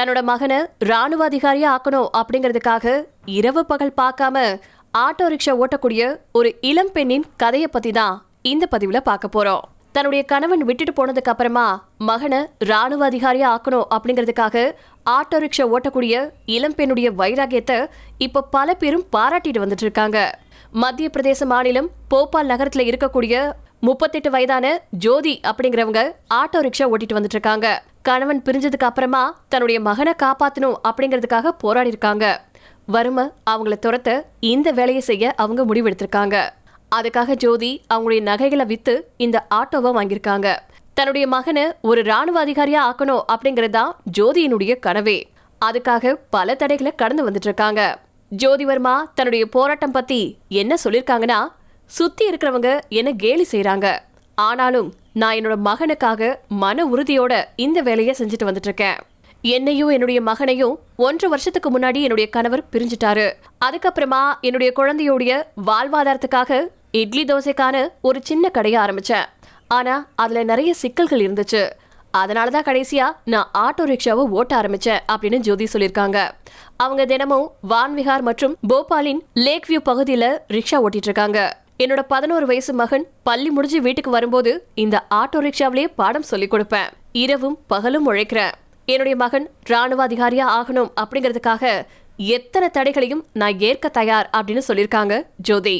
தன்னோட மகனை ராணுவ அதிகாரியா ஆக்கணும் அப்படிங்கிறதுக்காக இரவு பகல் பார்க்காம ஆட்டோ ரிக்ஷா ஓட்டக்கூடிய ஒரு இளம் பெண்ணின் கதையை பத்தி தான் இந்த பதிவுல பார்க்க போறோம். தன்னுடைய கணவன் விட்டுட்டு போனதுக்கு அப்புறமா மகனை ராணுவ அதிகாரியா ஆக்கணும் அப்படிங்கிறதுக்காக ஆட்டோ ரிக்ஷா ஓட்டக்கூடிய இளம் பெண்ணுடைய வைராகியத்தை இப்ப பல பேரும் பாராட்டிட்டு வந்துட்டு இருக்காங்க. மத்திய பிரதேச மாநிலம் போபால் நகரத்துல இருக்கக்கூடிய முப்பத்தெட்டு வயதான ஜோதி அப்படிங்கிறவங்க ஆட்டோ ரிக்ஷா ஓட்டிட்டு வந்துட்டு இருக்காங்க. கணவன் பிரிஞ்சதுக்கு அப்புறமா தன்னுடைய மகனை காப்பாத்தணும் அப்படிங்கிறதுக்காக போராடி இருக்காங்க வறுமை அவங்கள துரத்த இந்த வேலையை செய்ய அவங்க முடிவெடுத்திருக்காங்க. அதுக்காக ஜோதி அவங்களுடைய நகைகளை வித்து இந்த ஆட்டோவை வாங்கியிருக்காங்க. தன்னுடைய மகனை ஒரு ராணுவ அதிகாரியா ஆக்கணும் அப்படிங்கிறது தான் ஜோதியினுடைய கனவே. அதுக்காக பல தடைகளை கடந்து வந்துட்டு இருக்காங்க ஜோதி வர்மா தன்னுடைய போராட்டம் பத்தி என்ன சொல்லிருக்காங்கன்னா சுத்தி இருக்கிறவங்க என்ன கேலி செய்யறாங்க ஆனாலும் நான் என்னோட மகனுக்காக மன உறுதியோட இந்த வேலையை செஞ்சுட்டு வந்துட்டு இருக்கேன் என்னையும் என்னுடைய மகனையும் ஒன்றரை வருஷத்துக்கு முன்னாடி என்னுடைய கணவர் பிரிஞ்சுட்டாரு. அதுக்கப்புறமா என்னுடைய குழந்தையோடைய வாழ்வாதாரத்துக்காக இட்லி தோசைக்கான ஒரு சின்ன கடையை ஆரம்பிச்சேன். ஆனா அதுல நிறைய சிக்கல்கள் இருந்துச்சு. அதனாலதான் கடைசியா நான் ஆட்டோ ரிக்ஷாவை ஓட்ட ஆரம்பிச்சேன் அப்படின்னு ஜோதி சொல்லியிருக்காங்க. அவங்க தினமும் வான்விஹார் மற்றும் போபாலின் லேக் வியூ பகுதியில ரிக்ஷா ஓட்டிட்டு இருக்காங்க. என்னோட பதினோரு வயசு மகன் பள்ளி முடிஞ்சு வீட்டுக்கு வரும்போது இந்த ஆட்டோ ரிக்ஷாவிலேயே பாடம் சொல்லிக் கொடுப்பேன். இரவும் பகலும் உழைக்கிறேன். என்னுடைய மகன் ராணுவ அதிகாரியா ஆகணும் அப்படிங்கிறதுக்காக எத்தனை தடைகளையும் நான் ஏற்க தயார் அப்படின்னு சொல்லியிருக்காங்க ஜோதி.